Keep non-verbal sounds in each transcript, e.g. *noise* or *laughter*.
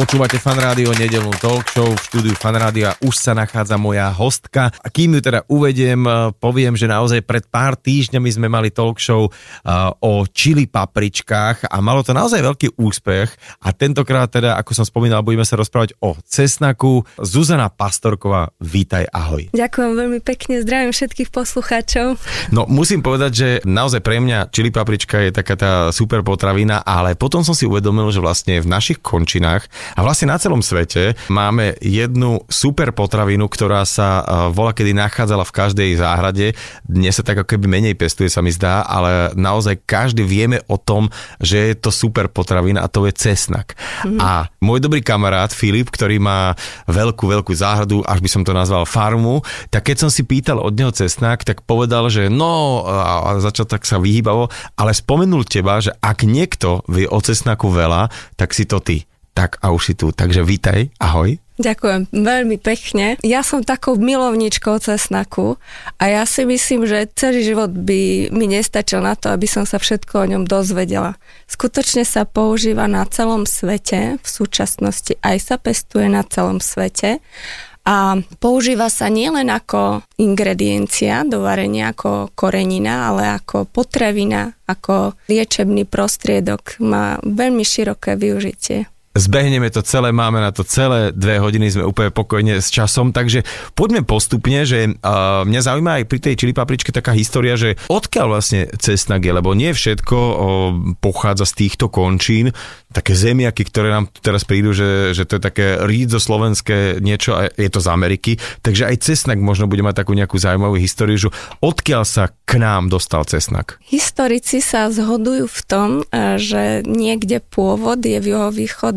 Počúvate fan rádio nedelnú talk show. V štúdiu fan rádia už sa nachádza moja hostka. A kým ju teda uvediem, eh, poviem, že naozaj pred pár týždňami sme mali talk show eh, o čili papričkách a malo to naozaj veľký úspech. A tentokrát teda, ako som spomínal, budeme sa rozprávať o cesnaku. Zuzana Pastorková, vítaj, ahoj. Ďakujem veľmi pekne, zdravím všetkých poslucháčov. No musím povedať, že naozaj pre mňa čili paprička je taká tá super potravina, ale potom som si uvedomil, že vlastne v našich končinách a vlastne na celom svete máme jednu super potravinu, ktorá sa vola kedy nachádzala v každej záhrade. Dnes sa tak ako keby menej pestuje sa mi zdá, ale naozaj každý vieme o tom, že je to super potravina a to je cesnak. Mm. A môj dobrý kamarát Filip, ktorý má veľkú, veľkú záhradu, až by som to nazval farmu, tak keď som si pýtal od neho cesnak, tak povedal, že no, a začal tak sa vyhýbavo, ale spomenul teba, že ak niekto vie o cesnaku veľa, tak si to ty. Tak a už si tu. Takže vítaj, ahoj. Ďakujem veľmi pekne. Ja som takou milovničkou cesnaku a ja si myslím, že celý život by mi nestačil na to, aby som sa všetko o ňom dozvedela. Skutočne sa používa na celom svete, v súčasnosti aj sa pestuje na celom svete a používa sa nielen ako ingrediencia do varenia, ako korenina, ale ako potravina, ako liečebný prostriedok. Má veľmi široké využitie zbehneme to celé, máme na to celé dve hodiny, sme úplne pokojne s časom, takže poďme postupne, že uh, mňa zaujíma aj pri tej čili papričke taká história, že odkiaľ vlastne cestnak je, lebo nie všetko uh, pochádza z týchto končín, také zemiaky, ktoré nám teraz prídu, že, že to je také rídzo slovenské niečo a je to z Ameriky, takže aj cesnak možno bude mať takú nejakú zaujímavú históriu, že odkiaľ sa k nám dostal cesnak? Historici sa zhodujú v tom, že niekde pôvod je v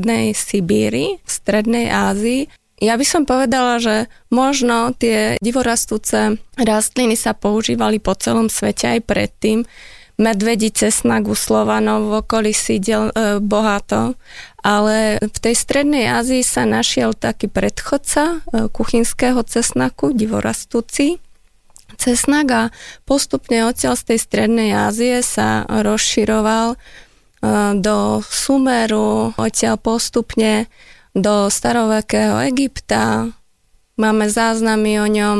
juhovýchodnej Sibíri, v strednej Ázii, ja by som povedala, že možno tie divorastúce rastliny sa používali po celom svete aj predtým, medvedí cesnak u Slovanov v okolí sídel e, bohato, ale v tej strednej Ázii sa našiel taký predchodca e, kuchynského cesnaku, divorastúci cesnak a postupne odtiaľ z tej strednej Ázie sa rozširoval do Sumeru, odtiaľ postupne do starovekého Egypta. Máme záznamy o ňom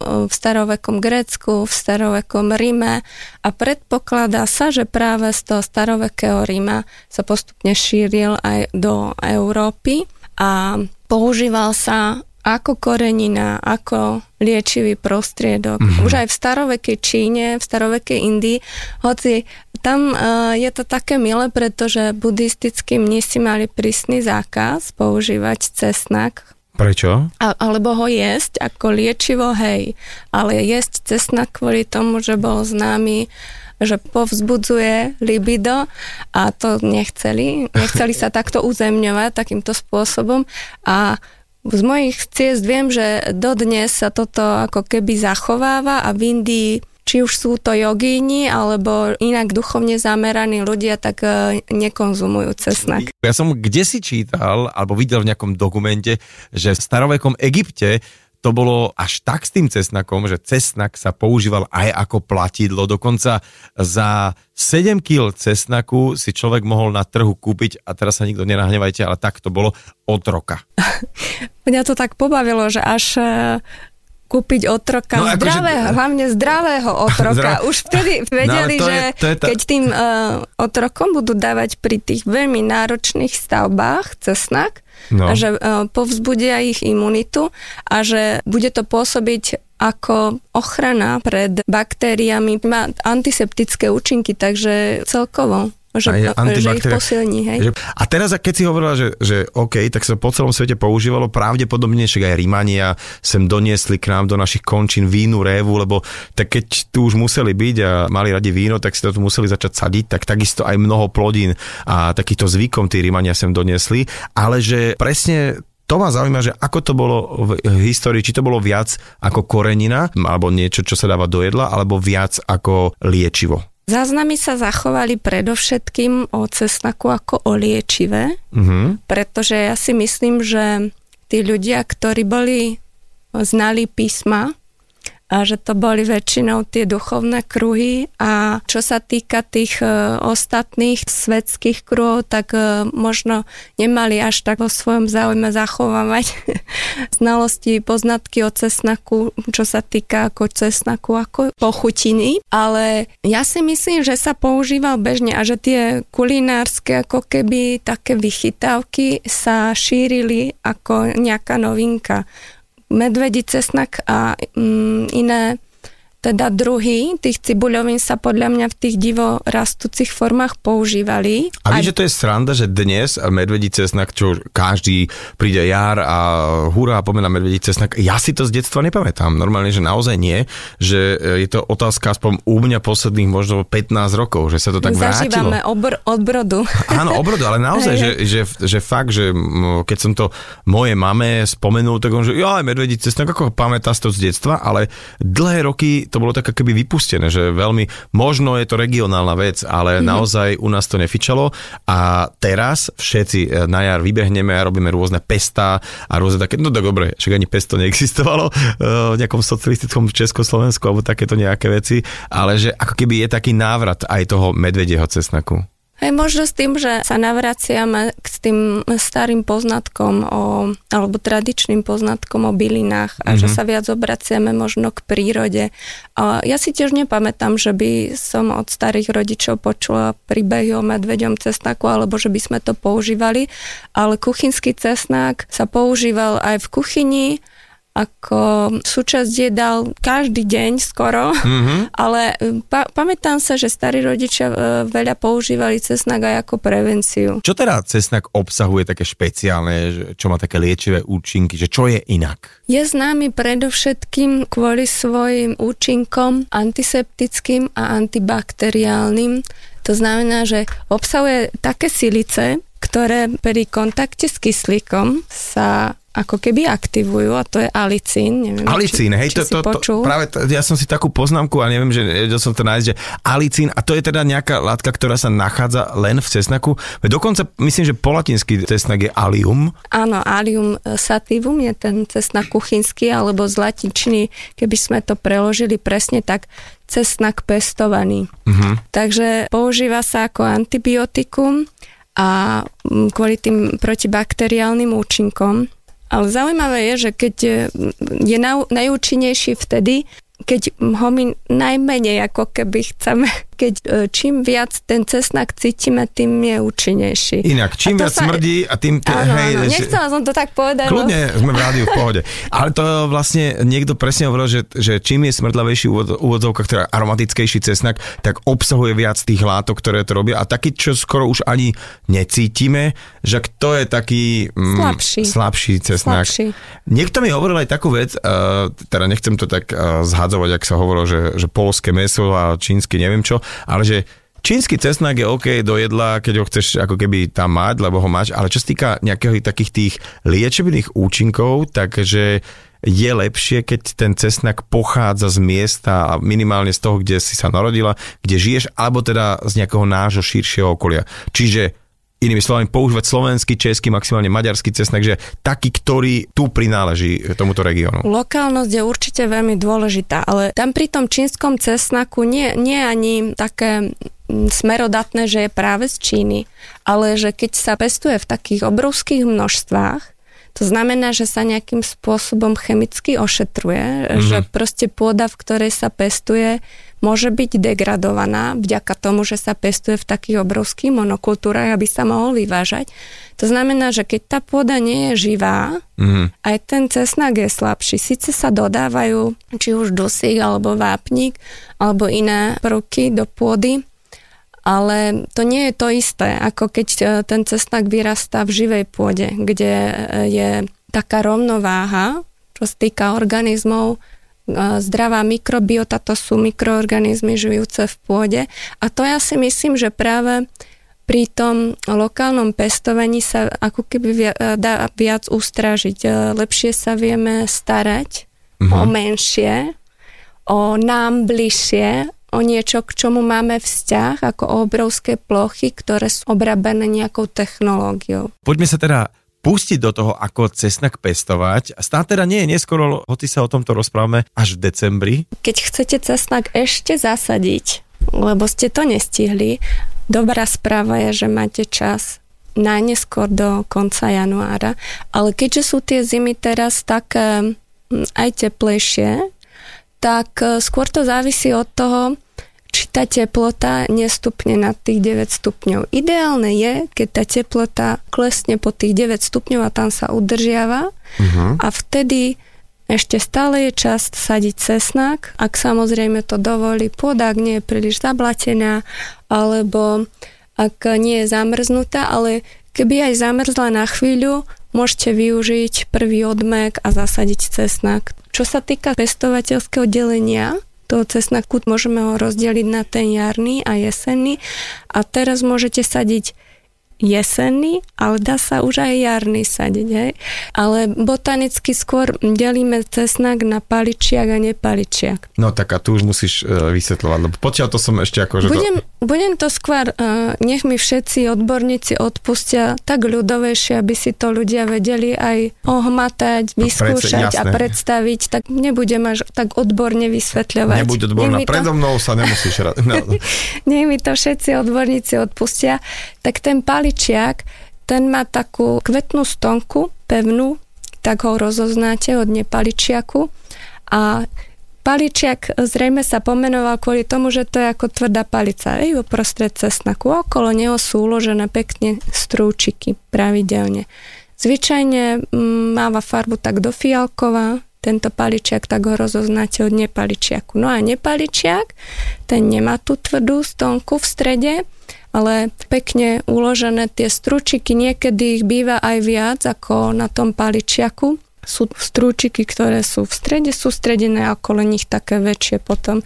v starovekom Grécku, v starovekom Ríme a predpokladá sa, že práve z toho starovekého Ríma sa postupne šíril aj do Európy a používal sa ako korenina, ako liečivý prostriedok. Mm-hmm. Už aj v starovekej Číne, v starovekej Indii, hoci tam uh, je to také milé, pretože buddhistickí mnisi mali prísny zákaz používať cesnak Prečo? A, alebo ho jesť ako liečivo, hej. Ale jesť cesnak kvôli tomu, že bol známy že povzbudzuje libido a to nechceli. Nechceli sa *laughs* takto uzemňovať takýmto spôsobom a z mojich ciest viem, že dodnes sa toto ako keby zachováva a v Indii či už sú to jogíni alebo inak duchovne zameraní ľudia, tak e, nekonzumujú cesnak. Ja som kde si čítal, alebo videl v nejakom dokumente, že v starovekom Egypte to bolo až tak s tým cesnakom, že cesnak sa používal aj ako platidlo. Dokonca za 7 kg cesnaku si človek mohol na trhu kúpiť, a teraz sa nikto nenahnevajte, ale tak to bolo od roka. *laughs* Mňa to tak pobavilo, že až e, kúpiť otroka, no, akože- zdravého, že... hlavne zdravého *laughs* otroka. Zdra... Už vtedy *laughs* no, vedeli, no, že je, to je tá... keď tým uh, otrokom budú dávať pri tých veľmi náročných stavbách cesnak, no. a že uh, povzbudia ich imunitu a že bude to pôsobiť ako ochrana pred baktériami, má antiseptické účinky, takže celkovo že, že ich posilní, hej. Že, a teraz, keď si hovorila, že, že OK, tak sa po celom svete používalo pravdepodobne, však aj Rímania sem doniesli k nám do našich končín vínu, révu, lebo tak keď tu už museli byť a mali radi víno, tak si to tu museli začať sadiť, tak takisto aj mnoho plodín a takýto zvykom tí Rímania sem doniesli, ale že presne to ma zaujíma, že ako to bolo v histórii, či to bolo viac ako korenina, alebo niečo, čo sa dáva do jedla, alebo viac ako liečivo. Záznamy sa zachovali predovšetkým o cesnaku ako o liečive, Mhm. pretože ja si myslím, že tí ľudia, ktorí boli znali písma, a že to boli väčšinou tie duchovné kruhy. A čo sa týka tých e, ostatných svetských kruhov, tak e, možno nemali až tak vo svojom záujme zachovávať *laughs* znalosti, poznatky o cesnaku, čo sa týka ako cesnaku, ako pochutiny, ale ja si myslím, že sa používal bežne a že tie kulinárske ako keby také vychytávky sa šírili ako nejaká novinka medvedí cesnak a mm, iné teda druhy tých cibuľovín sa podľa mňa v tých divo rastúcich formách používali. A víš, že to je sranda, že dnes medvedí cesnak, čo každý príde jar a hurá, poďme na medvedí cesnak. Ja si to z detstva nepamätám. Normálne, že naozaj nie. Že je to otázka aspoň u mňa posledných možno 15 rokov, že sa to tak vrátilo. Zažívame obr- odbrodu. *laughs* Áno, obrodu, ale naozaj, že, že, že fakt, že keď som to moje mame spomenul, tak on, že ja, medvedí cesnak, ako pamätá to z detstva, ale dlhé roky to bolo tak keby vypustené, že veľmi, možno je to regionálna vec, ale mm-hmm. naozaj u nás to nefičalo a teraz všetci e, na jar vybehneme a robíme rôzne pestá a rôzne také, no tak dobre, však ani pesto neexistovalo e, v nejakom socialistickom Československu alebo takéto nejaké veci, ale že ako keby je taký návrat aj toho medvedieho cesnaku. Aj možno s tým, že sa navraciame k tým starým poznatkom o, alebo tradičným poznatkom o bylinách a mm-hmm. že sa viac obraciame možno k prírode. A ja si tiež nepamätám, že by som od starých rodičov počula príbehy o medveďom cesnaku alebo že by sme to používali, ale kuchynský cesnak sa používal aj v kuchyni, ako súčasť jedal každý deň skoro, mm-hmm. *laughs* ale e, pa- pamätám sa, že starí rodičia e, veľa používali cesnak aj ako prevenciu. Čo teda cesnak obsahuje také špeciálne, čo má také liečivé účinky, že čo je inak? Je známy predovšetkým kvôli svojim účinkom antiseptickým a antibakteriálnym. To znamená, že obsahuje také silice, ktoré pri kontakte s kyslíkom sa ako keby aktivujú a to je alicín. Neviem, alicín, či, hej, či to, to, to, práve to, ja som si takú poznámku a neviem, že vedel som to nájsť, že alicín a to je teda nejaká látka, ktorá sa nachádza len v cesnaku. Dokonca myslím, že po latinsky cesnak je alium. Áno, alium sativum je ten cesnak kuchynský, alebo z latinčiny, keby sme to preložili presne tak, cesnak pestovaný. Uh-huh. Takže používa sa ako antibiotikum a kvôli tým protibakteriálnym účinkom. Ale zaujímavé je, že keď je najúčinnejší vtedy, keď ho my najmenej ako keby chceme, keď e, čím viac ten cesnak cítime, tým je účinnejší. Inak, čím viac sa... smrdí a tým... T- áno, hej, áno, nechcela som to tak povedať. Kľudne, no. sme v rádiu v pohode. Ale to vlastne niekto presne hovoril, že, že čím je smrdlavejší úvodzovka, ktorá aromatickejší cesnak, tak obsahuje viac tých látok, ktoré to robia a taký, čo skoro už ani necítime, že to je taký mm, slabší. slabší cesnak. Slabší. Niekto mi hovoril aj takú vec, uh, teda nechcem to tak uh, zhadzovať, ak sa hovorilo, že, že polské meso a čínsky neviem čo, ale že Čínsky cesnak je OK do jedla, keď ho chceš ako keby tam mať, lebo ho máš, ale čo sa týka nejakého takých tých liečebných účinkov, takže je lepšie, keď ten cesnak pochádza z miesta minimálne z toho, kde si sa narodila, kde žiješ, alebo teda z nejakého nášho širšieho okolia. Čiže inými slovami používať slovenský, český, maximálne maďarský cesnak, že taký, ktorý tu prináleží tomuto regiónu. Lokálnosť je určite veľmi dôležitá, ale tam pri tom čínskom cesnaku nie, nie ani také smerodatné, že je práve z Číny, ale že keď sa pestuje v takých obrovských množstvách, to znamená, že sa nejakým spôsobom chemicky ošetruje, mm-hmm. že proste pôda, v ktorej sa pestuje, môže byť degradovaná vďaka tomu, že sa pestuje v takých obrovských monokultúrach, aby sa mohol vyvážať. To znamená, že keď tá pôda nie je živá, mm. aj ten cesnak je slabší. Sice sa dodávajú či už dusík, alebo vápnik, alebo iné prvky do pôdy, ale to nie je to isté, ako keď e, ten cesnak vyrastá v živej pôde, kde e, je taká rovnováha, čo sa týka organizmov, zdravá mikrobiota, to sú mikroorganizmy žijúce v pôde. A to ja si myslím, že práve pri tom lokálnom pestovaní sa ako keby dá viac ustražiť. Lepšie sa vieme starať uh-huh. o menšie, o nám bližšie o niečo, k čomu máme vzťah, ako o obrovské plochy, ktoré sú obrabené nejakou technológiou. Poďme sa teda pustiť do toho, ako cesnak pestovať. Stále teda nie je neskoro, hoci sa o tomto rozprávame až v decembri. Keď chcete cesnak ešte zasadiť, lebo ste to nestihli, dobrá správa je, že máte čas najneskôr do konca januára, ale keďže sú tie zimy teraz také aj teplejšie, tak e, skôr to závisí od toho, či tá teplota nestupne na tých 9 stupňov. Ideálne je, keď tá teplota klesne po tých 9 stupňov a tam sa udržiava uh-huh. a vtedy ešte stále je čas sadiť cesnak, ak samozrejme to dovolí pôda, ak nie je príliš zablatená, alebo ak nie je zamrznutá, ale keby aj zamrzla na chvíľu, môžete využiť prvý odmek a zasadiť cesnak. Čo sa týka pestovateľského delenia, toho cesnaku môžeme ho rozdeliť na ten jarný a jesenný. A teraz môžete sadiť jesenný, ale dá sa už aj jarný sadiť, hej. Ale botanicky skôr delíme cesnak na paličiak a nepaličiak. No tak a tu už musíš uh, vysvetľovať, lebo potiaľ to som ešte ako... Že budem, to... budem to skôr, uh, nech mi všetci odborníci odpustia tak ľudovejšie, aby si to ľudia vedeli aj ohmatať, vyskúšať a predstaviť, tak nebudem až tak odborne vysvetľovať. Nebuď odborná, to... predo mnou sa nemusíš... *laughs* No. nech mi to všetci odborníci odpustia. Tak ten palič paličiak, ten má takú kvetnú stonku, pevnú, tak ho rozoznáte od nepaličiaku. A paličiak zrejme sa pomenoval kvôli tomu, že to je ako tvrdá palica. Ej, uprostred cesnaku. Okolo neho sú uložené pekne strúčiky pravidelne. Zvyčajne mm, máva farbu tak do fialková, tento paličiak, tak ho rozoznáte od nepaličiaku. No a nepaličiak, ten nemá tú tvrdú stonku v strede, ale pekne uložené tie stručiky, niekedy ich býva aj viac ako na tom paličiaku. Sú strúčiky, ktoré sú v strede sústredené a okolo nich také väčšie potom.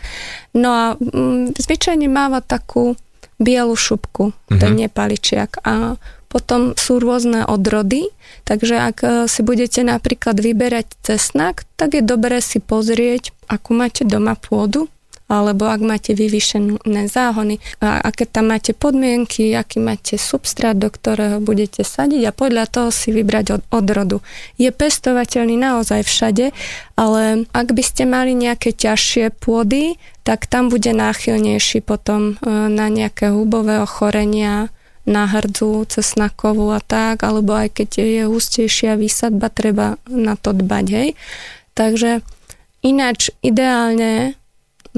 No a mm, zvyčajne máva takú bielu šupku, mm-hmm. ten nepaličiak. A potom sú rôzne odrody, takže ak e, si budete napríklad vyberať cesnak, tak je dobré si pozrieť, akú máte doma pôdu, alebo ak máte vyvýšené záhony, a aké tam máte podmienky, aký máte substrát, do ktorého budete sadiť a podľa toho si vybrať od odrodu. Je pestovateľný naozaj všade, ale ak by ste mali nejaké ťažšie pôdy, tak tam bude náchylnejší potom e, na nejaké hubové ochorenia, na hrdzu cesnakovú a tak, alebo aj keď je hustejšia výsadba, treba na to dbať, hej. Takže ináč ideálne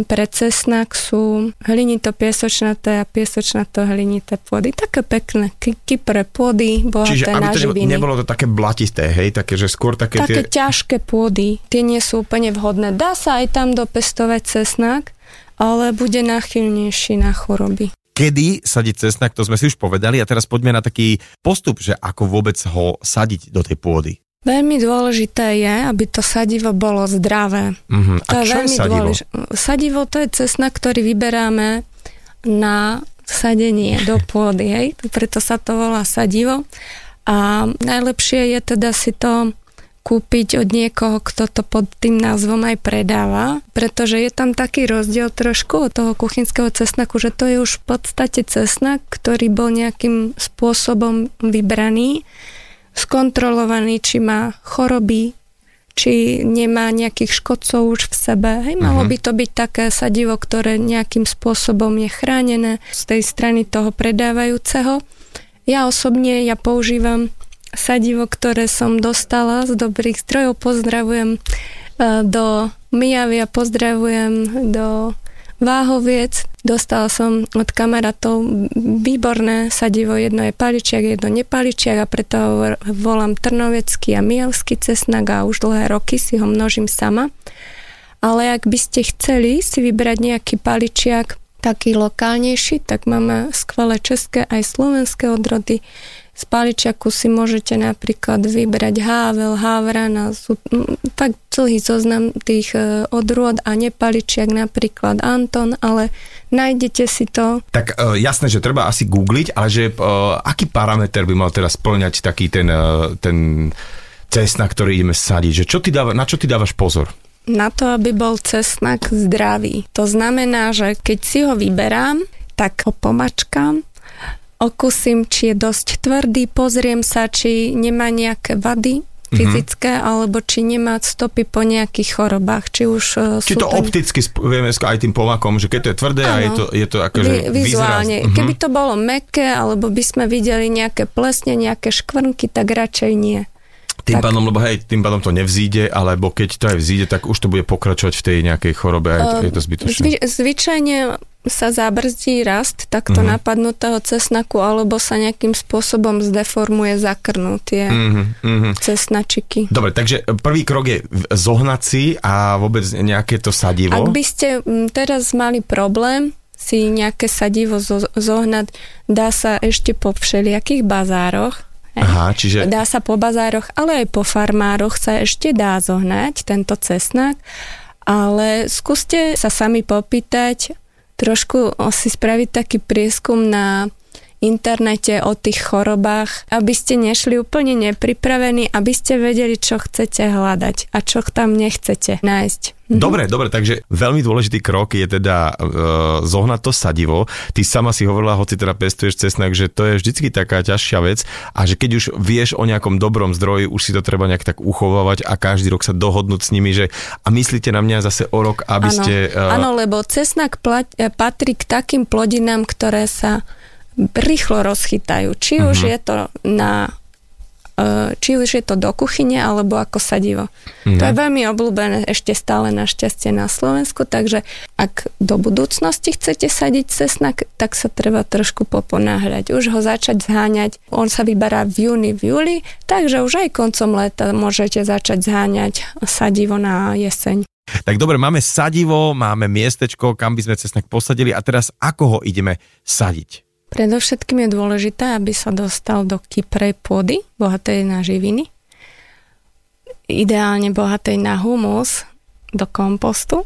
pre cesnak sú hlinito-piesočnaté a piesočnato-hlinité pôdy. Také pekné, kypre pôdy, bohaté Čiže aby to živiny. nebolo to také blatisté, hej, také, že skôr také, také tie... ťažké pôdy, tie nie sú úplne vhodné. Dá sa aj tam dopestovať cesnak, ale bude náchylnejší na choroby kedy sadiť cesnak, to sme si už povedali a teraz poďme na taký postup, že ako vôbec ho sadiť do tej pôdy. Veľmi dôležité je, aby to sadivo bolo zdravé. Uh-huh. A to je veľmi je sadivo? Dôležité. Sadivo to je cesna, ktorý vyberáme na sadenie do pôdy, hej? preto sa to volá sadivo. A najlepšie je teda si to kúpiť od niekoho, kto to pod tým názvom aj predáva, pretože je tam taký rozdiel trošku od toho kuchynského cesnaku, že to je už v podstate cesnak, ktorý bol nejakým spôsobom vybraný skontrolovaný, či má choroby, či nemá nejakých škodcov už v sebe. Hej, malo uh-huh. by to byť také sadivo, ktoré nejakým spôsobom je chránené z tej strany toho predávajúceho. Ja osobne, ja používam sadivo, ktoré som dostala z dobrých zdrojov. Pozdravujem eh, do Mijavia, pozdravujem do Váhoviec. Dostala som od kamarátov výborné sadivo, jedno je paličiak, jedno nepaličiak a preto ho volám trnovecký a mijavský cesnak a už dlhé roky si ho množím sama. Ale ak by ste chceli si vybrať nejaký paličiak taký lokálnejší, tak máme skvelé české aj slovenské odrody z paličaku si môžete napríklad vybrať hável, havrana, sú fakt celý zoznam tých e, odrôd a nepaličiak napríklad Anton, ale nájdete si to. Tak uh, jasné, že treba asi googliť, ale že uh, aký parameter by mal teraz splňať taký ten, ten cest, na ktorý ideme sadiť? Že čo ty dáva, na čo ty dávaš pozor? Na to, aby bol cesnak zdravý. To znamená, že keď si ho vyberám, tak ho pomačkám, okusím, či je dosť tvrdý, pozriem sa, či nemá nejaké vady, Mhm. fyzické, mm-hmm. alebo či nemá stopy po nejakých chorobách, či už uh, Či to ten... opticky vieme aj tým pomakom, že keď to je tvrdé ano. a je to, je to akože Vy, vizuálne. Vyzerá... Keby to bolo meké, alebo by sme videli nejaké plesne, nejaké škvrnky, tak radšej nie. Tým tak. pádom, lebo hej, tým pádom to nevzíde, alebo keď to aj vzíde, tak už to bude pokračovať v tej nejakej chorobe a je to, je to zbytočné. Zvy, zvyčajne sa zabrzdí rast takto mm-hmm. napadnutého cesnaku, alebo sa nejakým spôsobom zdeformuje, zakrnú tie mm-hmm. cesnačiky. Dobre, takže prvý krok je zohnať si a vôbec nejaké to sadivo. Ak by ste teraz mali problém si nejaké sadivo zo- zohnať, dá sa ešte po všelijakých bazároch, Aha, čiže... Dá sa po bazároch, ale aj po farmároch sa ešte dá zohnať tento cesnak, ale skúste sa sami popýtať trošku si spraviť taký prieskum na internete o tých chorobách, aby ste nešli úplne nepripravení, aby ste vedeli, čo chcete hľadať a čo tam nechcete nájsť. Mhm. Dobre, dobre, takže veľmi dôležitý krok je teda e, zohnať to sadivo. Ty sama si hovorila, hoci teda pestuješ cesnak, že to je vždycky taká ťažšia vec a že keď už vieš o nejakom dobrom zdroji, už si to treba nejak tak uchovávať a každý rok sa dohodnúť s nimi, že a myslíte na mňa zase o rok, aby ano, ste... Áno, e, lebo cesnak plat, e, patrí k takým plodinám, ktoré sa rýchlo rozchytajú. Či uh-huh. už je to na e, či už je to do kuchyne alebo ako sadivo. Uh-huh. To je veľmi obľúbené ešte stále našťastie na Slovensku, takže ak do budúcnosti chcete sadiť cesnak, tak sa treba trošku poponáhľať. Už ho začať zháňať. On sa vyberá v júni, v júli, takže už aj koncom leta môžete začať zháňať sadivo na jeseň. Tak dobre, máme sadivo, máme miestečko, kam by sme cesnak posadili a teraz ako ho ideme sadiť? Predovšetkým je dôležité, aby sa dostal do kyprej pôdy, bohatej na živiny, ideálne bohatej na humus, do kompostu,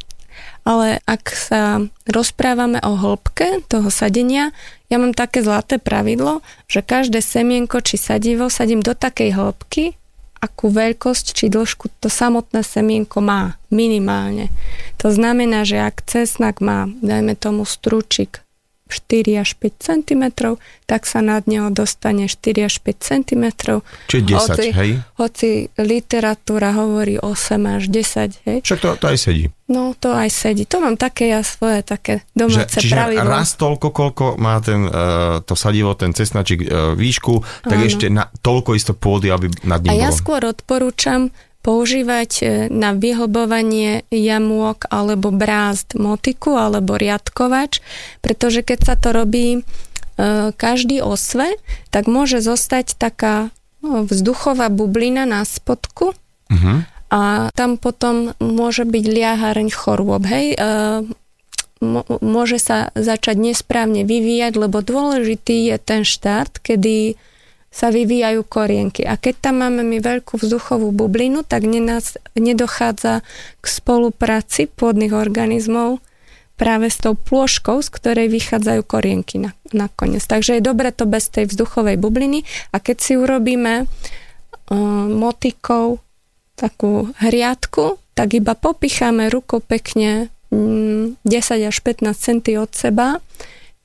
ale ak sa rozprávame o hĺbke toho sadenia, ja mám také zlaté pravidlo, že každé semienko či sadivo sadím do takej hĺbky, akú veľkosť či dĺžku to samotné semienko má, minimálne. To znamená, že ak cesnak má, dajme tomu strúčik 4 až 5 cm, tak sa nad neho dostane 4 až 5 cm. Čiže 10, hoci, hej? Hoci literatúra hovorí 8 až 10, hej? Však to, to aj sedí. No, to aj sedí. To mám také ja svoje také domáce Že, čiže pravidlo. raz toľko, koľko má ten, uh, to sadivo, ten cesnačík uh, výšku, tak Áno. ešte na, toľko isto pôdy, aby nad ním A ja bolo. skôr odporúčam používať e, na vyhlbovanie jamôk alebo brázd motiku alebo riadkovač, pretože keď sa to robí e, každý osve, tak môže zostať taká no, vzduchová bublina na spodku uh-huh. a tam potom môže byť liahareň chorôb. Hej, e, môže sa začať nesprávne vyvíjať, lebo dôležitý je ten štart, kedy sa vyvíjajú korienky. A keď tam máme my veľkú vzduchovú bublinu, tak nenás, nedochádza k spolupráci pôdnych organizmov práve s tou plôžkou, z ktorej vychádzajú korienky na, nakoniec. Takže je dobre to bez tej vzduchovej bubliny a keď si urobíme uh, motikou takú hriadku, tak iba popicháme rukou pekne mm, 10 až 15 cm od seba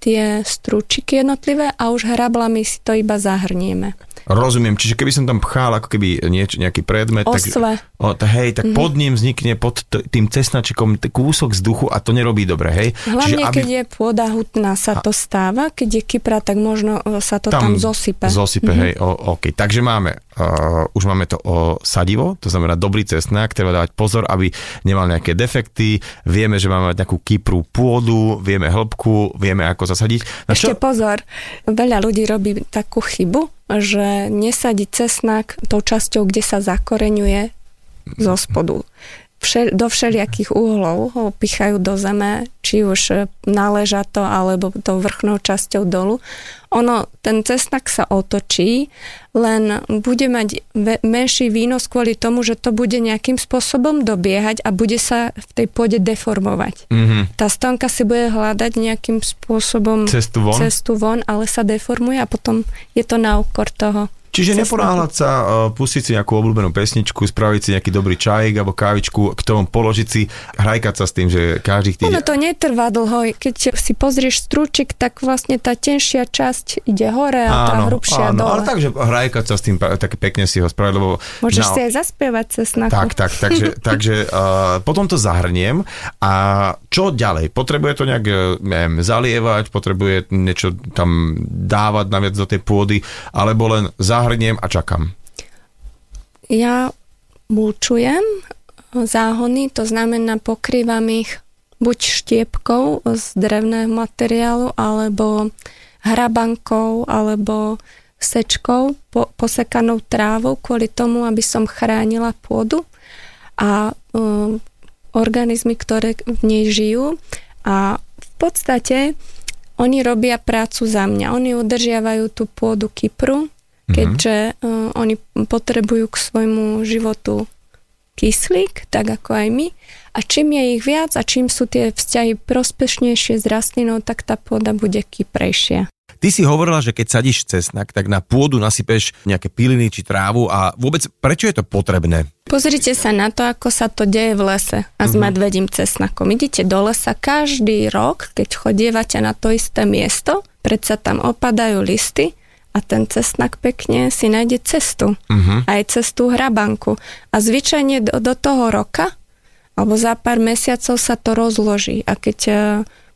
tie strúčiky jednotlivé a už hrablami si to iba zahrnieme. Rozumiem, čiže keby som tam pchal ako keby nieč, nejaký predmet, Osve. tak, o, t- hej, tak mm-hmm. pod ním vznikne pod t- tým cesnačikom t- kúsok vzduchu a to nerobí dobre, hej? Hlavne čiže, aby... keď je pôda hutná, sa to stáva, keď je kypra, tak možno sa to tam, tam zosype. Zosype, mm-hmm. hej, o, OK. Takže máme, uh, už máme to o sadivo, to znamená dobrý cesnak, treba dávať pozor, aby nemal nejaké defekty, vieme, že máme mať nejakú kypru pôdu, vieme hĺbku, vieme ako zasadiť. Na čo... Ešte pozor, veľa ľudí robí takú chybu, že nesadí cesnak tou časťou, kde sa zakoreňuje zo spodu všel, do všelijakých uhlov ho pichajú do zeme, či už náležato alebo tou vrchnou časťou dolu. Ono, ten cesnak sa otočí, len bude mať menší výnos kvôli tomu, že to bude nejakým spôsobom dobiehať a bude sa v tej pôde deformovať. Mm-hmm. Tá stonka si bude hľadať nejakým spôsobom cestu von? cestu von, ale sa deformuje a potom je to na úkor toho Čiže neponáhľať sa, uh, pustiť si nejakú obľúbenú pesničku, spraviť si nejaký dobrý čajík alebo kávičku, k tomu položiť si, hrajkať sa s tým, že každý týždeň... Ono to netrvá dlho. Keď si pozrieš strúčik, tak vlastne tá tenšia časť ide hore a tá hrubšia áno, dole. ale takže hrajkať sa s tým, také pekne si ho spraviť, lebo... Môžeš na- si aj zaspievať cesnaku. Tak, tak, takže, *laughs* takže uh, potom to zahrniem a čo ďalej? Potrebuje to nejak uh, neviem, zalievať, potrebuje niečo tam dávať naviac do tej pôdy, alebo len zahrniem a čakám. Ja mulčujem záhony, to znamená pokrývam ich buď štiepkou z drevného materiálu, alebo hrabankou, alebo sečkou, po, posekanou trávou kvôli tomu, aby som chránila pôdu a um, organizmy, ktoré v nej žijú. A v podstate oni robia prácu za mňa. Oni udržiavajú tú pôdu Kypru, keďže uh, oni potrebujú k svojmu životu kyslík, tak ako aj my. A čím je ich viac a čím sú tie vzťahy prospešnejšie s rastlinou, tak tá pôda bude kyprejšia. Ty si hovorila, že keď sadíš cesnak, tak na pôdu nasypeš nejaké piliny či trávu a vôbec prečo je to potrebné? Pozrite sa na to, ako sa to deje v lese a s medvedím cesnakom. Idete do lesa každý rok, keď chodievate na to isté miesto, predsa tam opadajú listy a ten cesnak pekne si nájde cestu. Uh-huh. Aj cestu hrabanku. A zvyčajne do, do toho roka alebo za pár mesiacov sa to rozloží. A keď e,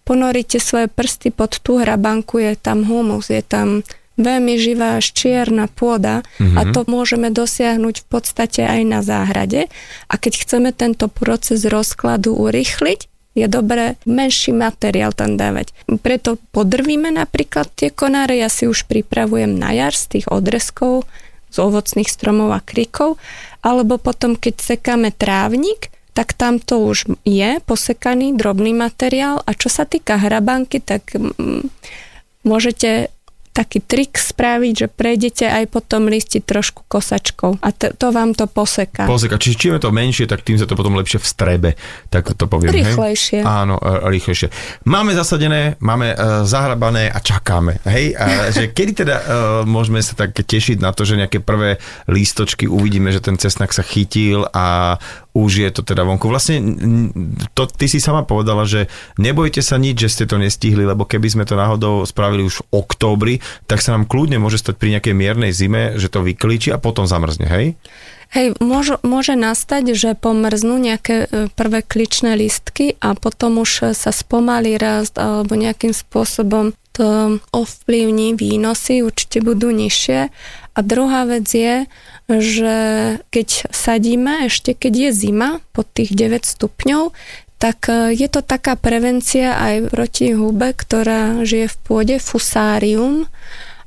ponoríte svoje prsty pod tú hrabanku, je tam humus, je tam veľmi živá až čierna pôda a to môžeme dosiahnuť v podstate aj na záhrade. A keď chceme tento proces rozkladu urýchliť, je dobré menší materiál tam dávať. Preto podrvíme napríklad tie konáre, ja si už pripravujem na jar z tých odrezkov, z ovocných stromov a krikov, alebo potom, keď sekáme trávnik, tak tam to už je posekaný drobný materiál a čo sa týka hrabanky, tak mm, môžete taký trik spraviť, že prejdete aj po tom listi trošku kosačkou a to, to vám to poseká. Pozeka, čiže čím je to menšie, tak tým sa to potom lepšie vstrebe, tak to poviem. hej? Rýchlejšie. Áno, e, rýchlejšie. Máme zasadené, máme uh, zahrabané a čakáme. Hej, a *laughs* že kedy teda uh, môžeme sa tak tešiť na to, že nejaké prvé lístočky uvidíme, že ten cesnak sa chytil a už je to teda vonku. Vlastne to, ty si sama povedala, že nebojte sa nič, že ste to nestihli, lebo keby sme to náhodou spravili už v októbri, tak sa nám kľudne môže stať pri nejakej miernej zime, že to vyklíči a potom zamrzne, hej? Hej, môže, môže nastať, že pomrznú nejaké e, prvé kličné listky a potom už sa spomalí rast alebo nejakým spôsobom to ovplyvní výnosy, určite budú nižšie. A druhá vec je, že keď sadíme, ešte keď je zima pod tých 9 stupňov, tak e, je to taká prevencia aj proti hube, ktorá žije v pôde, fusárium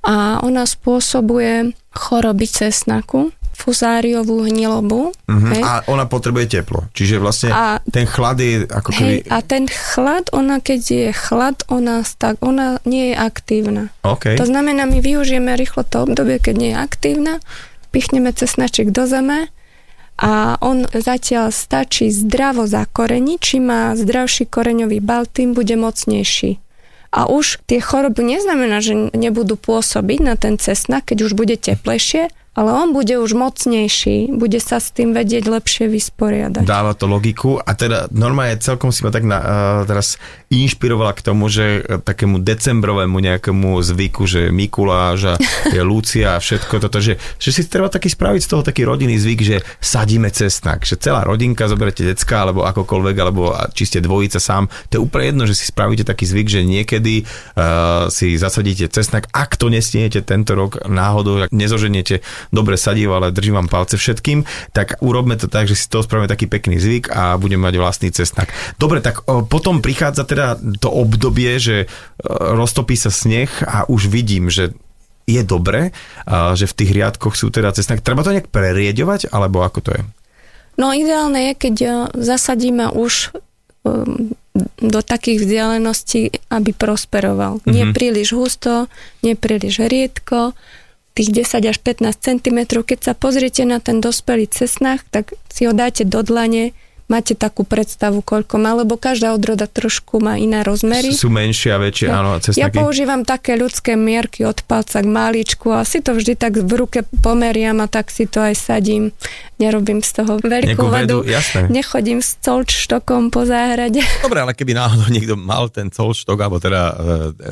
a ona spôsobuje choroby cesnaku, fuzáriovú hnilobu. Mhm. hej. A ona potrebuje teplo. Čiže vlastne A- ten chlad je ako keby... Hej, a ten chlad, ona keď je chlad, ona, tak, ona nie je aktívna. OK. To znamená, my využijeme rýchlo to obdobie, keď nie je aktívna, pichneme cesnaček do zeme a on zatiaľ stačí zdravo zakoreniť, čím má zdravší koreňový bal, tým bude mocnejší. A už tie choroby neznamená, že nebudú pôsobiť na ten cesnak, keď už bude teplejšie, ale on bude už mocnejší, bude sa s tým vedieť lepšie vysporiadať. Dáva to logiku a teda normálne celkom si ma tak na, uh, teraz inšpirovala k tomu, že eh, takému decembrovému nejakému zvyku, že Mikuláš a je *laughs* Lucia a všetko toto, že, že si treba taký spraviť z toho taký rodinný zvyk, že sadíme cesnak, že celá rodinka zoberete decka alebo akokoľvek, alebo či ste dvojica sám, to je úplne jedno, že si spravíte taký zvyk, že niekedy uh, si zasadíte cesnak, ak to nestihnete tento rok náhodou, ak nezoženiete dobre sadivo, ale držím vám palce všetkým, tak urobme to tak, že si to spravíme taký pekný zvyk a budeme mať vlastný cesnak. Dobre, tak potom prichádza teda to obdobie, že e, roztopí sa sneh a už vidím, že je dobre, a že v tých riadkoch sú teda cesnak. Treba to nejak prerieďovať, alebo ako to je? No ideálne je, keď eh, zasadíme už do takých vzdialeností, aby prosperoval. Mm-hmm. Nie príliš husto, nie príliš riedko, tých 10 až 15 cm. Keď sa pozriete na ten dospelý cesnach, tak si ho dáte do dlane, máte takú predstavu, koľko má, lebo každá odroda trošku má iné rozmery. Sú menšie a väčšie, Ja- áno, Ja cesnaky. používam také ľudské mierky od palca k máličku a si to vždy tak v ruke pomeriam a tak si to aj sadím. Nerobím z toho veľkú vedu. jasné. Nechodím s colčtokom po záhrade. *laughs* Dobre, ale keby náhodou niekto mal ten colštok, alebo teda e,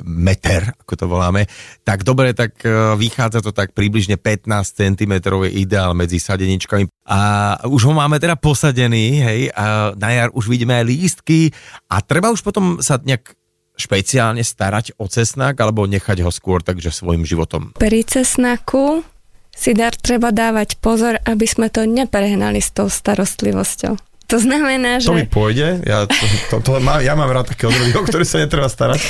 meter, ako to voláme, tak dobre, tak e, vychádza to tak približne 15 cm je ideál medzi sadeničkami. A už ho máme teda posadený, hej, a na jar už vidíme aj lístky a treba už potom sa nejak špeciálne starať o cesnak alebo nechať ho skôr takže svojim životom. Pri cesnaku si dar treba dávať pozor, aby sme to neprehnali s tou starostlivosťou. To znamená, že... To mi pôjde, ja, to, to, to má, ja mám rád také odrody, o ktoré sa netreba starať.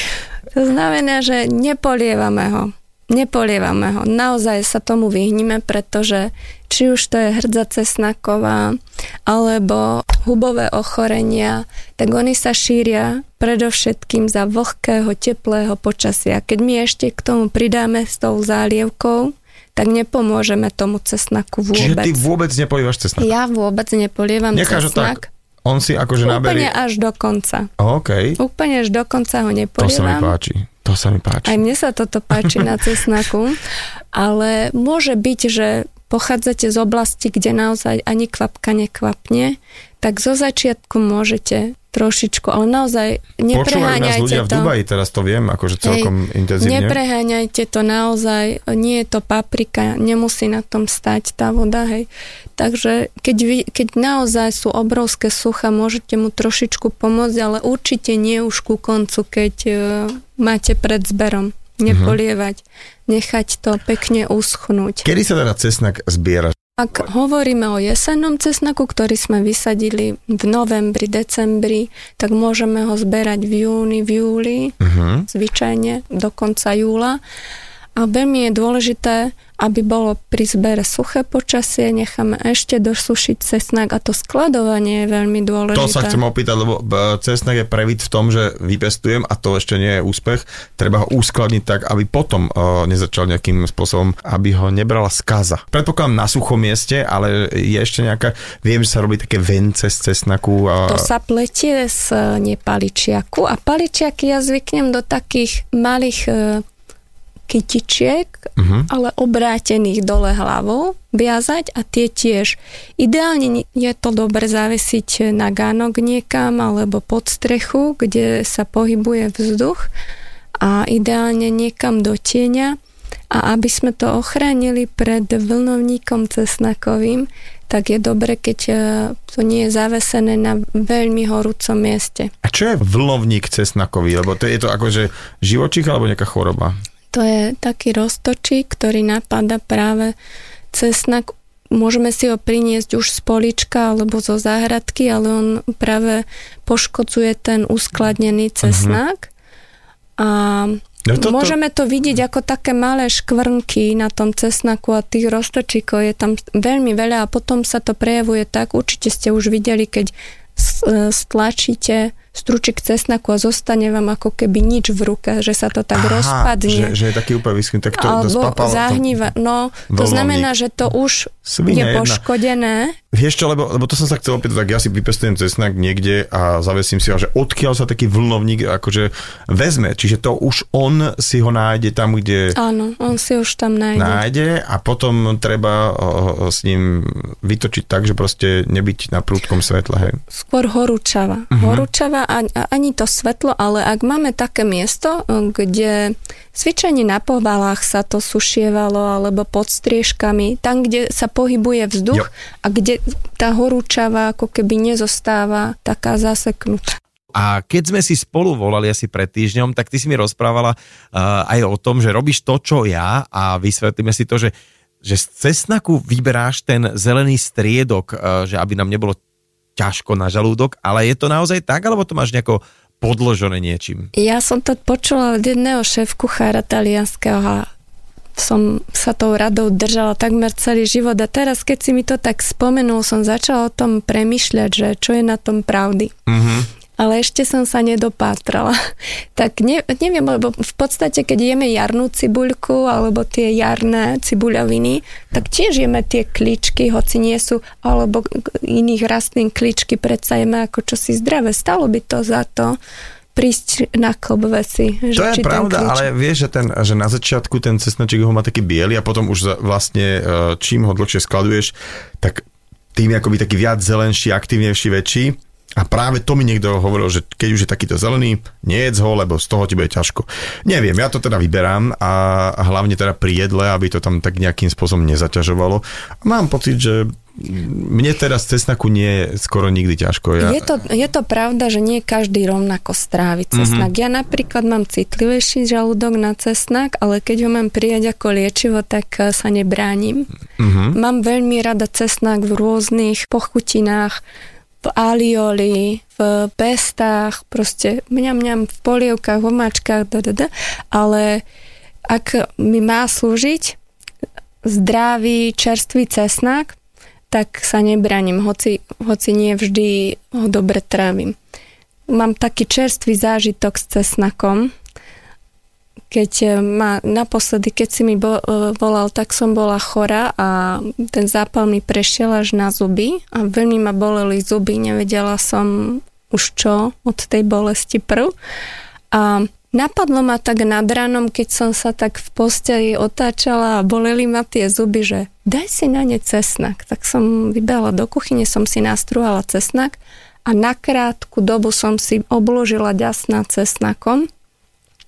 To znamená, že nepolievame ho. Nepolievame ho. Naozaj sa tomu vyhnime, pretože či už to je hrdza cesnaková alebo hubové ochorenia, tak oni sa šíria predovšetkým za vlhkého, teplého počasia. Keď my ešte k tomu pridáme s tou zálievkou, tak nepomôžeme tomu cesnaku Čiže vôbec. ty vôbec nepolívaš cesnak. Ja vôbec nepolievam Necháš cesnak. tak, on si akože Úplne naberie... až do konca. OK, Úplne až do konca ho to sa mi nepolievam. páči. To sa mi páči. Aj mne sa toto páči na cesnaku, ale môže byť, že pochádzate z oblasti, kde naozaj ani kvapka nekvapne, tak zo začiatku môžete trošičku, ale naozaj Počúvajú nás nepreháňajte ľudia v. Dubaji, teraz to viem, akože celkom intenzívne. Nepreháňajte to naozaj, nie je to paprika, nemusí na tom stať tá voda, hej. Takže keď, vy, keď naozaj sú obrovské sucha, môžete mu trošičku pomôcť, ale určite nie už ku koncu, keď e, máte pred zberom. Nepolievať, nechať to pekne uschnúť. Kedy sa teda cesnak zbiera? Ak hovoríme o jesennom cesnaku, ktorý sme vysadili v novembri, decembri, tak môžeme ho zberať v júni, v júli, Uh-huh. zvyčajne do konca júla. A veľmi je dôležité, aby bolo pri zbere suché počasie, necháme ešte dosušiť cesnak a to skladovanie je veľmi dôležité. To sa chcem opýtať, lebo b- cesnak je previd v tom, že vypestujem a to ešte nie je úspech. Treba ho uskladniť tak, aby potom uh, nezačal nejakým spôsobom, aby ho nebrala skaza. Predpokladám na suchom mieste, ale je ešte nejaká, viem, že sa robí také vence z cesnaku. A... To sa pletie z e, nepaličiaku a paličiaky ja zvyknem do takých malých e, kytičiek, Uh-huh. ale obrátených dole hlavou viazať a tie tiež. Ideálne je to dobre zavesiť na gánok niekam alebo pod strechu, kde sa pohybuje vzduch a ideálne niekam do tieňa a aby sme to ochránili pred vlnovníkom cesnakovým, tak je dobre, keď e, to nie je zavesené na veľmi horúcom mieste. A čo je vlnovník cesnakový? Lebo to je to akože živočích alebo nejaká choroba? To je taký roztočík, ktorý napadá práve cesnak. Môžeme si ho priniesť už z polička alebo zo záhradky, ale on práve poškodzuje ten uskladnený cesnak. A No toto- Môžeme to vidieť ako také malé škvrnky na tom cesnaku a tých roztočíkov je tam veľmi veľa a potom sa to prejavuje tak, určite ste už videli, keď e, stlačíte stručík cesnaku a zostane vám ako keby nič v ruke, že sa to tak rozpadne. Že, že je taký úplne vyschnutý, tak to, to alebo spapalo. zahníva. No, to Voľnovník. znamená, že to už Svina je jedna. poškodené. Vieš čo, lebo, lebo to som sa chcel opýtať, tak ja si vypestujem cesnak niekde a zavesím si ho, že odkiaľ sa taký vlnovník akože vezme, čiže to už on si ho nájde tam, kde Áno, on si už tam nájde. nájde a potom treba s ním vytočiť tak, že proste nebyť na prúdkom svetle, hej. Skôr horúčava. Uh-huh. Horúčava a ani to svetlo, ale ak máme také miesto, kde zvyčajne na povalách sa to sušievalo alebo pod striežkami, tam, kde sa pohybuje vzduch Jo. a kde tá horúčava ako keby nezostáva taká zaseknutá. A keď sme si spolu volali asi pred týždňom, tak ty si mi rozprávala uh, aj o tom, že robíš to, čo ja a vysvetlíme si to, že, že z cesnaku vyberáš ten zelený striedok, uh, že aby nám nebolo ťažko na žalúdok, ale je to naozaj tak, alebo to máš nejako podložené niečím? Ja som to počula od jedného šéf kuchára talianského a som sa tou radou držala takmer celý život a teraz, keď si mi to tak spomenul, som začala o tom premyšľať, že čo je na tom pravdy. Mhm. Ale ešte som sa nedopátrala. *laughs* Tak ne, neviem, lebo v podstate, keď jeme jarnú cibuľku alebo tie jarné cibuľoviny, tak tiež jeme tie kličky, hoci nie sú, alebo iných rastlín kličky, predsa jeme ako čosi zdravé. Stalo by to za to prísť na klb veci. Že, to je pravda, ale vieš, že, ten, že na začiatku ten cesnačík ho má taký biely a potom už vlastne e, čím ho dlhšie skladuješ, tak tým je akoby taký viac zelenší, aktívnejší, väčší a práve to mi niekto hovoril, že keď už je takýto zelený, nejedz ho, lebo z toho ti bude ťažko. Neviem, ja to teda vyberám a hlavne teda pri jedle, aby to tam tak nejakým spôsobom nezaťažovalo. Mám pocit, že mne teraz cesnaku nie je skoro nikdy ťažko. Ja... Je, to, je to pravda, že nie každý rovnako strávi cesnak. Mm-hmm. Ja napríklad mám citlivejší žalúdok na cesnak, ale keď ho mám prijať ako liečivo, tak eh, sa nebránim. Mm-hmm. Mám veľmi rada cesnak v rôznych pochutinách, v alioli, v pestách, proste mňam, mňam v polievkách, v omáčkach, da, ale ak mi má slúžiť zdravý, čerstvý cesnak, tak sa nebraním, hoci, hoci nie vždy ho dobre trávim. Mám taký čerstvý zážitok s cesnakom, keď e, ma naposledy, keď si mi e, volal, tak som bola chora a ten zápal mi prešiel až na zuby a veľmi ma boleli zuby, nevedela som už čo od tej bolesti prv. A napadlo ma tak nad ránom, keď som sa tak v posteli otáčala a boleli ma tie zuby, že daj si na ne cesnak. Tak som vybehla do kuchyne, som si nastruhala cesnak a na krátku dobu som si obložila ďasná cesnakom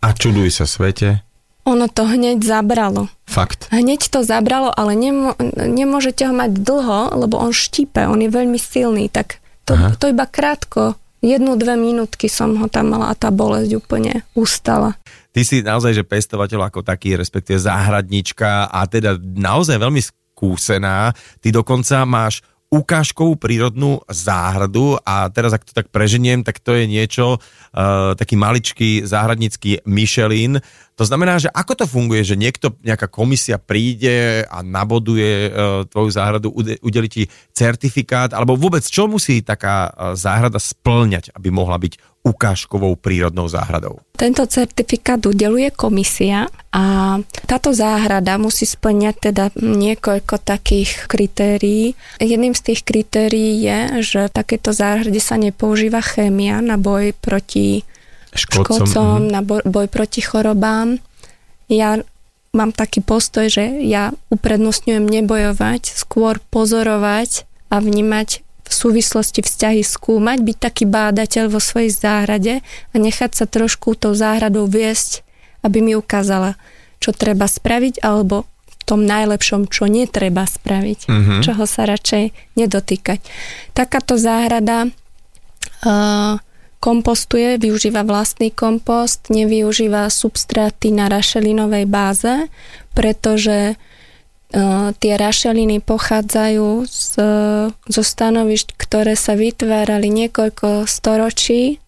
a čuduj sa svete. Ono to hneď zabralo. Fakt. Hneď to zabralo, ale nemo, nemôžete ho mať dlho, lebo on štípe, on je veľmi silný, tak to, to iba krátko, jednu, dve minútky som ho tam mala a tá bolesť úplne ustala. Ty si naozaj, že pestovateľ ako taký, respektíve záhradnička a teda naozaj veľmi skúsená. Ty dokonca máš ukážkovú prírodnú záhradu a teraz ak to tak preženiem, tak to je niečo, uh, taký maličký záhradnícky Michelin. To znamená, že ako to funguje, že niekto, nejaká komisia príde a naboduje uh, tvoju záhradu, udeli ti certifikát, alebo vôbec čo musí taká uh, záhrada splňať, aby mohla byť ukážkovou prírodnou záhradou. Tento certifikát udeluje komisia a táto záhrada musí splňať teda niekoľko takých kritérií. Jedným z tých kritérií je, že takéto záhrade sa nepoužíva chémia na boj proti škodcom, škodcom mm. na boj, boj proti chorobám. Ja mám taký postoj, že ja uprednostňujem nebojovať, skôr pozorovať a vnímať v súvislosti vzťahy skúmať, byť taký bádateľ vo svojej záhrade a nechať sa trošku tou záhradou viesť, aby mi ukázala, čo treba spraviť, alebo v tom najlepšom, čo netreba spraviť, mm-hmm. čoho sa radšej nedotýkať. Takáto záhrada uh, kompostuje, využíva vlastný kompost, nevyužíva substráty na rašelinovej báze, pretože tie rašeliny pochádzajú z, zo stanovišť, ktoré sa vytvárali niekoľko storočí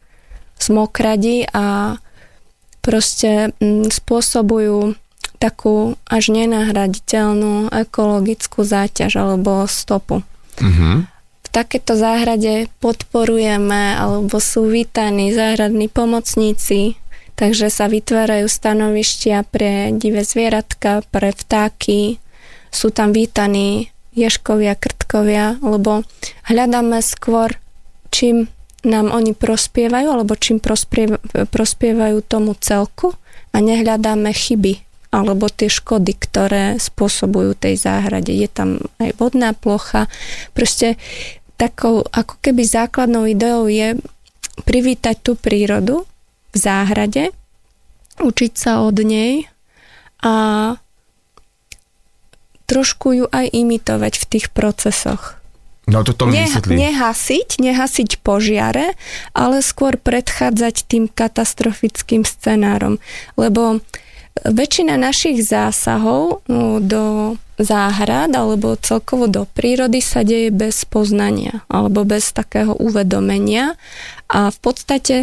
z mokradí a proste spôsobujú takú až nenahraditeľnú ekologickú záťaž alebo stopu. Mm-hmm. Takéto záhrade podporujeme alebo sú vítaní záhradní pomocníci, takže sa vytvárajú stanovištia pre divé zvieratka, pre vtáky, sú tam vítaní ješkovia, krtkovia, lebo hľadáme skôr, čím nám oni prospievajú, alebo čím prospievajú tomu celku a nehľadáme chyby alebo tie škody, ktoré spôsobujú tej záhrade. Je tam aj vodná plocha. Proste takou ako keby základnou ideou je privítať tú prírodu v záhrade, učiť sa od nej a trošku ju aj imitovať v tých procesoch. No toto mi ne, Nehasiť, nehasiť požiare, ale skôr predchádzať tým katastrofickým scenárom. Lebo väčšina našich zásahov no, do záhrad alebo celkovo do prírody sa deje bez poznania alebo bez takého uvedomenia a v podstate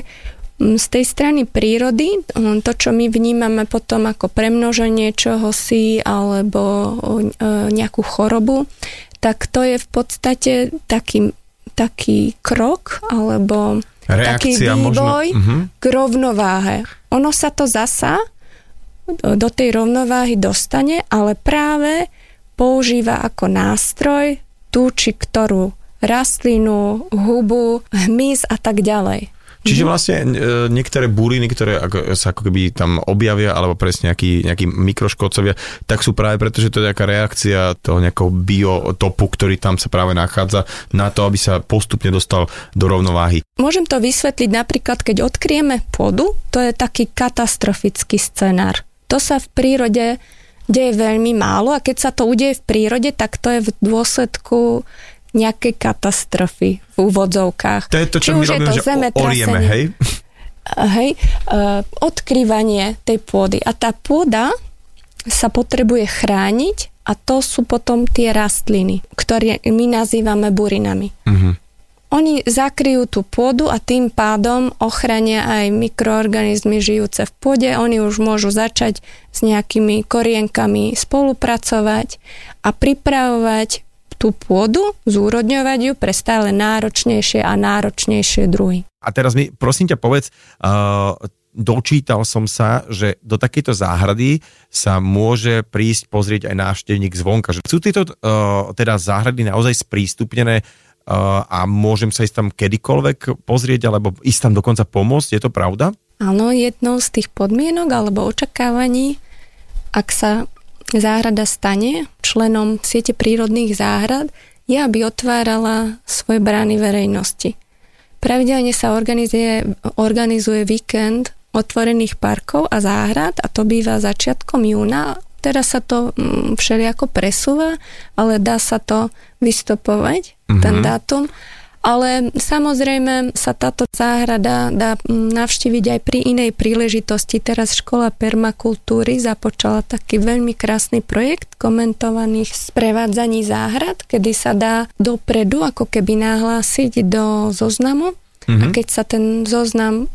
z tej strany prírody, to, čo my vnímame potom ako premnoženie čohosi alebo e, nejakú chorobu, tak to je v podstate taký, taký krok alebo taký Reakcia možno- vývoj mhm. k rovnováhe. Ono sa to zasa do tej rovnováhy dostane, ale práve používa ako nástroj tú či ktorú rastlinu, hubu, hmyz a tak ďalej. Čiže vlastne e, niektoré buriny, ktoré ako, sa ako keby tam objavia, alebo presne nejakí, nejakí mikroškodcovia, tak sú práve preto, že to je nejaká reakcia toho nejakého biotopu, ktorý tam sa práve nachádza na to, aby sa postupne dostal do rovnováhy. Môžem to vysvetliť napríklad, keď odkrieme pôdu, to je taký katastrofický scenár. To sa v prírode deje veľmi málo a keď sa to udeje v prírode, tak to je v dôsledku nejakej katastrofy v úvodzovkách. To je to, čo Či my už je to že orieme, hej? hej, uh, odkrývanie tej pôdy. A tá pôda sa potrebuje chrániť a to sú potom tie rastliny, ktoré my nazývame burinami. Mhm. Oni zakryjú tú pôdu a tým pádom ochrania aj mikroorganizmy žijúce v pôde. Oni už môžu začať s nejakými korienkami spolupracovať a pripravovať tú pôdu, zúrodňovať ju pre stále náročnejšie a náročnejšie druhy. A teraz mi, prosím ťa, povedz, uh, dočítal som sa, že do takejto záhrady sa môže prísť pozrieť aj návštevník zvonka. Sú tieto uh, teda záhrady naozaj sprístupnené a môžem sa ísť tam kedykoľvek pozrieť alebo ísť tam dokonca pomôcť, je to pravda? Áno, jednou z tých podmienok alebo očakávaní, ak sa záhrada stane členom siete prírodných záhrad, je, aby otvárala svoje brány verejnosti. Pravidelne sa organizuje, organizuje víkend otvorených parkov a záhrad a to býva začiatkom júna. Teraz sa to mm, všelijako presúva, ale dá sa to vystopovať, mm-hmm. ten dátum. Ale samozrejme sa táto záhrada dá mm, navštíviť aj pri inej príležitosti. Teraz Škola permakultúry započala taký veľmi krásny projekt komentovaných sprevádzaní záhrad, kedy sa dá dopredu ako keby nahlásiť do zoznamu a keď sa ten zoznam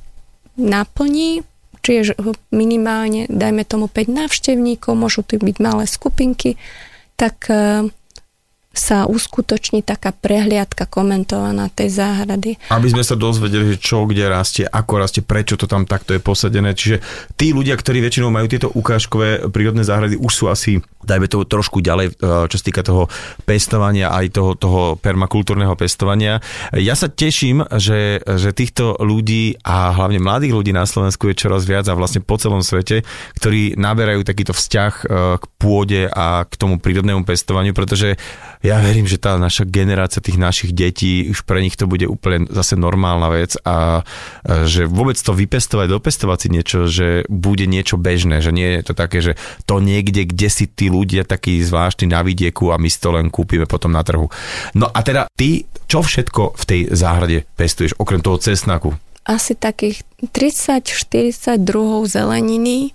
naplní, čiže minimálne, dajme tomu 5 návštevníkov, môžu tu byť malé skupinky, tak e, sa uskutoční taká prehliadka komentovaná tej záhrady. Aby sme sa dozvedeli, že čo kde rastie, ako rastie, prečo to tam takto je posadené. Čiže tí ľudia, ktorí väčšinou majú tieto ukážkové prírodné záhrady, už sú asi, dajme to trošku ďalej, e, čo sa týka toho pestovania, aj toho, toho permakultúrneho pestovania. Ja sa teším, že, že týchto ľudí a hlavne mladých ľudí na Slovensku je čoraz viac a vlastne po celom svete, ktorí naberajú takýto vzťah e, k pôde a k tomu prírodnému pestovaniu, pretože ja verím, že tá naša generácia tých našich detí, už pre nich to bude úplne zase normálna vec a že vôbec to vypestovať, dopestovať si niečo, že bude niečo bežné, že nie je to také, že to niekde, kde si tí ľudia takí zvláštni na vidieku a my si to len kúpime potom na trhu. No a teda ty, čo všetko v tej záhrade pestuješ, okrem toho cesnaku? Asi takých 30-40 druhov zeleniny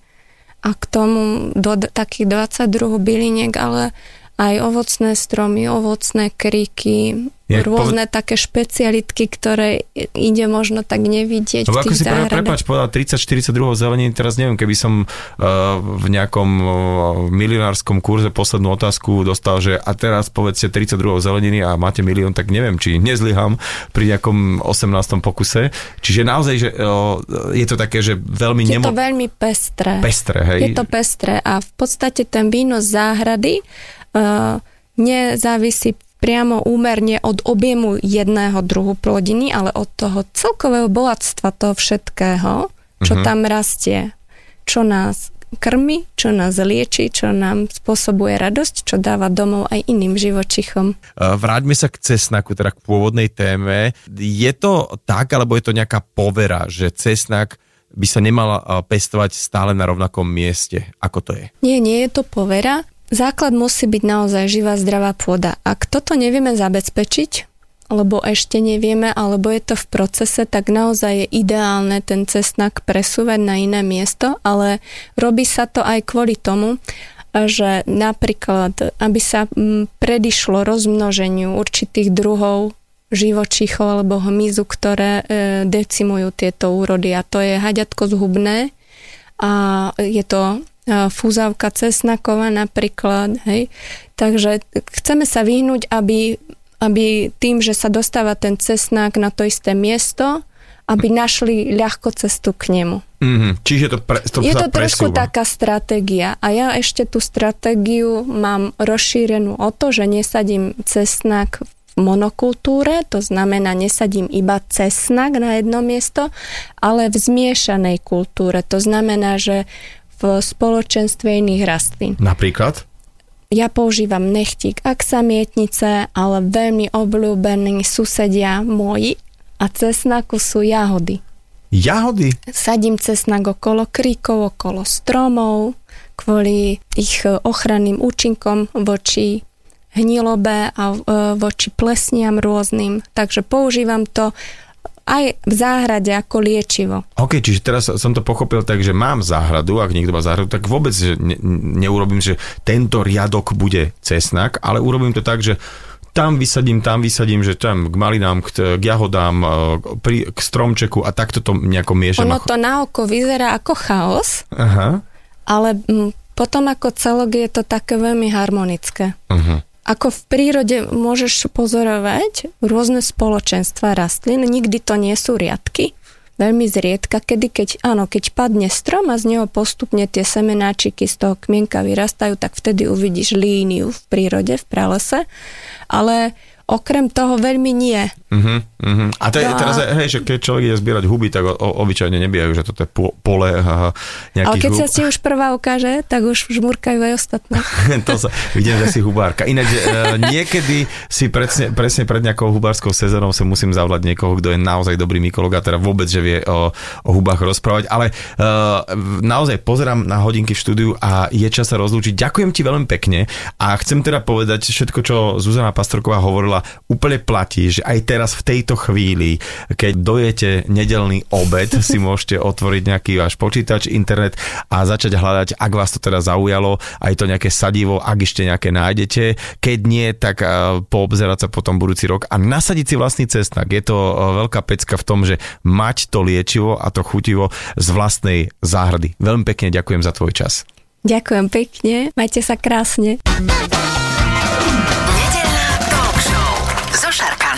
a k tomu do takých 20 druhov byliniek, ale aj ovocné stromy, ovocné kríky, Je, rôzne také špecialitky, ktoré ide možno tak nevidieť Lebo v ako tých si pre, záhradách. prepač, povedal 30-40 druhov zeleniny, teraz neviem, keby som uh, v nejakom uh, milionárskom kurze poslednú otázku dostal, že a teraz povedzte 30 druhov zeleniny a máte milión, tak neviem, či nezlyham pri nejakom 18. pokuse. Čiže naozaj, že uh, je to také, že veľmi Je nemo... to veľmi pestré. Pestré, hej? Je to pestré a v podstate ten výnos záhrady nezávisí priamo úmerne od objemu jedného druhu plodiny, ale od toho celkového bohatstva toho všetkého, čo Mhm. tam rastie, čo nás krmi, čo nás lieči, čo nám spôsobuje radosť, čo dáva domov aj iným živočichom. Uh, Vráťme sa k cesnaku, teda k pôvodnej téme. Je to tak, alebo je to nejaká povera, že cesnak by sa nemal uh, pestovať stále na rovnakom mieste? Ako to je? Nie, nie je to povera. Základ musí byť naozaj živá, zdravá pôda. Ak toto nevieme zabezpečiť, alebo ešte nevieme, alebo je to v procese, tak naozaj je ideálne ten cesnak presúvať na iné miesto, ale robí sa to aj kvôli tomu, že napríklad, aby sa mm, predišlo rozmnoženiu určitých druhov živočíchov alebo hmyzu, ktoré e, decimujú tieto úrody a to je haďatko zhubné a je to fúzavka cesnaková napríklad, hej. Takže chceme sa vyhnúť, aby, aby tým, že sa dostáva ten cesnak na to isté miesto, aby našli ľahko cestu k nemu. Mm-hmm. Čiže to, pre, to Je to trošku presúva. taká stratégia a ja ešte tú stratégiu mám rozšírenú o to, že nesadím cesnak v monokultúre, to znamená nesadím iba cesnak na jedno miesto, ale v zmiešanej kultúre. To znamená, že v spoločenstve iných rastlín. Napríklad? Ja používam nechtík aksamietnice, ale veľmi obľúbení susedia moji a cesnaku sú jahody. Jahody? Sadím cesnak okolo kríkov, okolo stromov, kvôli ich e, ochranným účinkom voči hnilobe a e, voči plesniam rôznym. Takže používam to aj v záhrade ako liečivo. OK, čiže teraz som to pochopil tak, že mám záhradu, ak niekto má záhradu, tak vôbec že ne, neurobím, že tento riadok bude cesnak, ale urobím to tak, že tam vysadím, tam vysadím, že tam k malinám, k, k jahodám, e, pri, k stromčeku a takto to nejako miešam. Ono to na oko vyzerá ako chaos, Aha. ale mm, potom ako celok je to také veľmi harmonické. Uh-huh. Ako v prírode môžeš pozorovať rôzne spoločenstva rastlín, nikdy to nie sú riadky, veľmi zriedka, kedy keď, áno, keď padne strom a z neho postupne tie semenáčiky z toho kmienka vyrastajú, tak vtedy uvidíš líniu v prírode, v pralese, ale okrem toho veľmi nie. Uh-huh, uh-huh. A No a- teraz, hej, že keď človek ide zbierať huby, tak o, o, obyčajne nebijajú, že toto je po, pole Ale nejakých keď hub. sa ti už prvá ukáže, tak už žmurkajú aj ostatné. *laughs* to sa, vidím, že si hubárka. Ináč, uh, niekedy si presne, presne pred nejakou hubárskou sezónou sa musím zavolať niekoho, kto je naozaj dobrý mykolog a teda vôbec, že vie o, o hubách rozprávať, ale uh, naozaj pozerám na hodinky v štúdiu a je čas sa rozlúčiť. Ďakujem ti veľmi pekne a chcem teda povedať všetko, čo Zuzana Pastorková hovorila, úplne platí, že aj teraz v tejto chvíli, keď dojete nedelný obed, si môžete otvoriť nejaký váš počítač, internet a začať hľadať, ak vás to teda zaujalo, aj to nejaké sadivo, ak ešte nejaké nájdete. Keď nie, tak uh, poobzerať sa potom budúci rok a nasadiť si vlastný cestnak. Je to uh, veľká pecka v tom, že mať to liečivo a to chutivo z vlastnej záhrady. Veľmi pekne ďakujem za tvoj čas. Ďakujem pekne, majte sa krásne. Nedeľná talk show so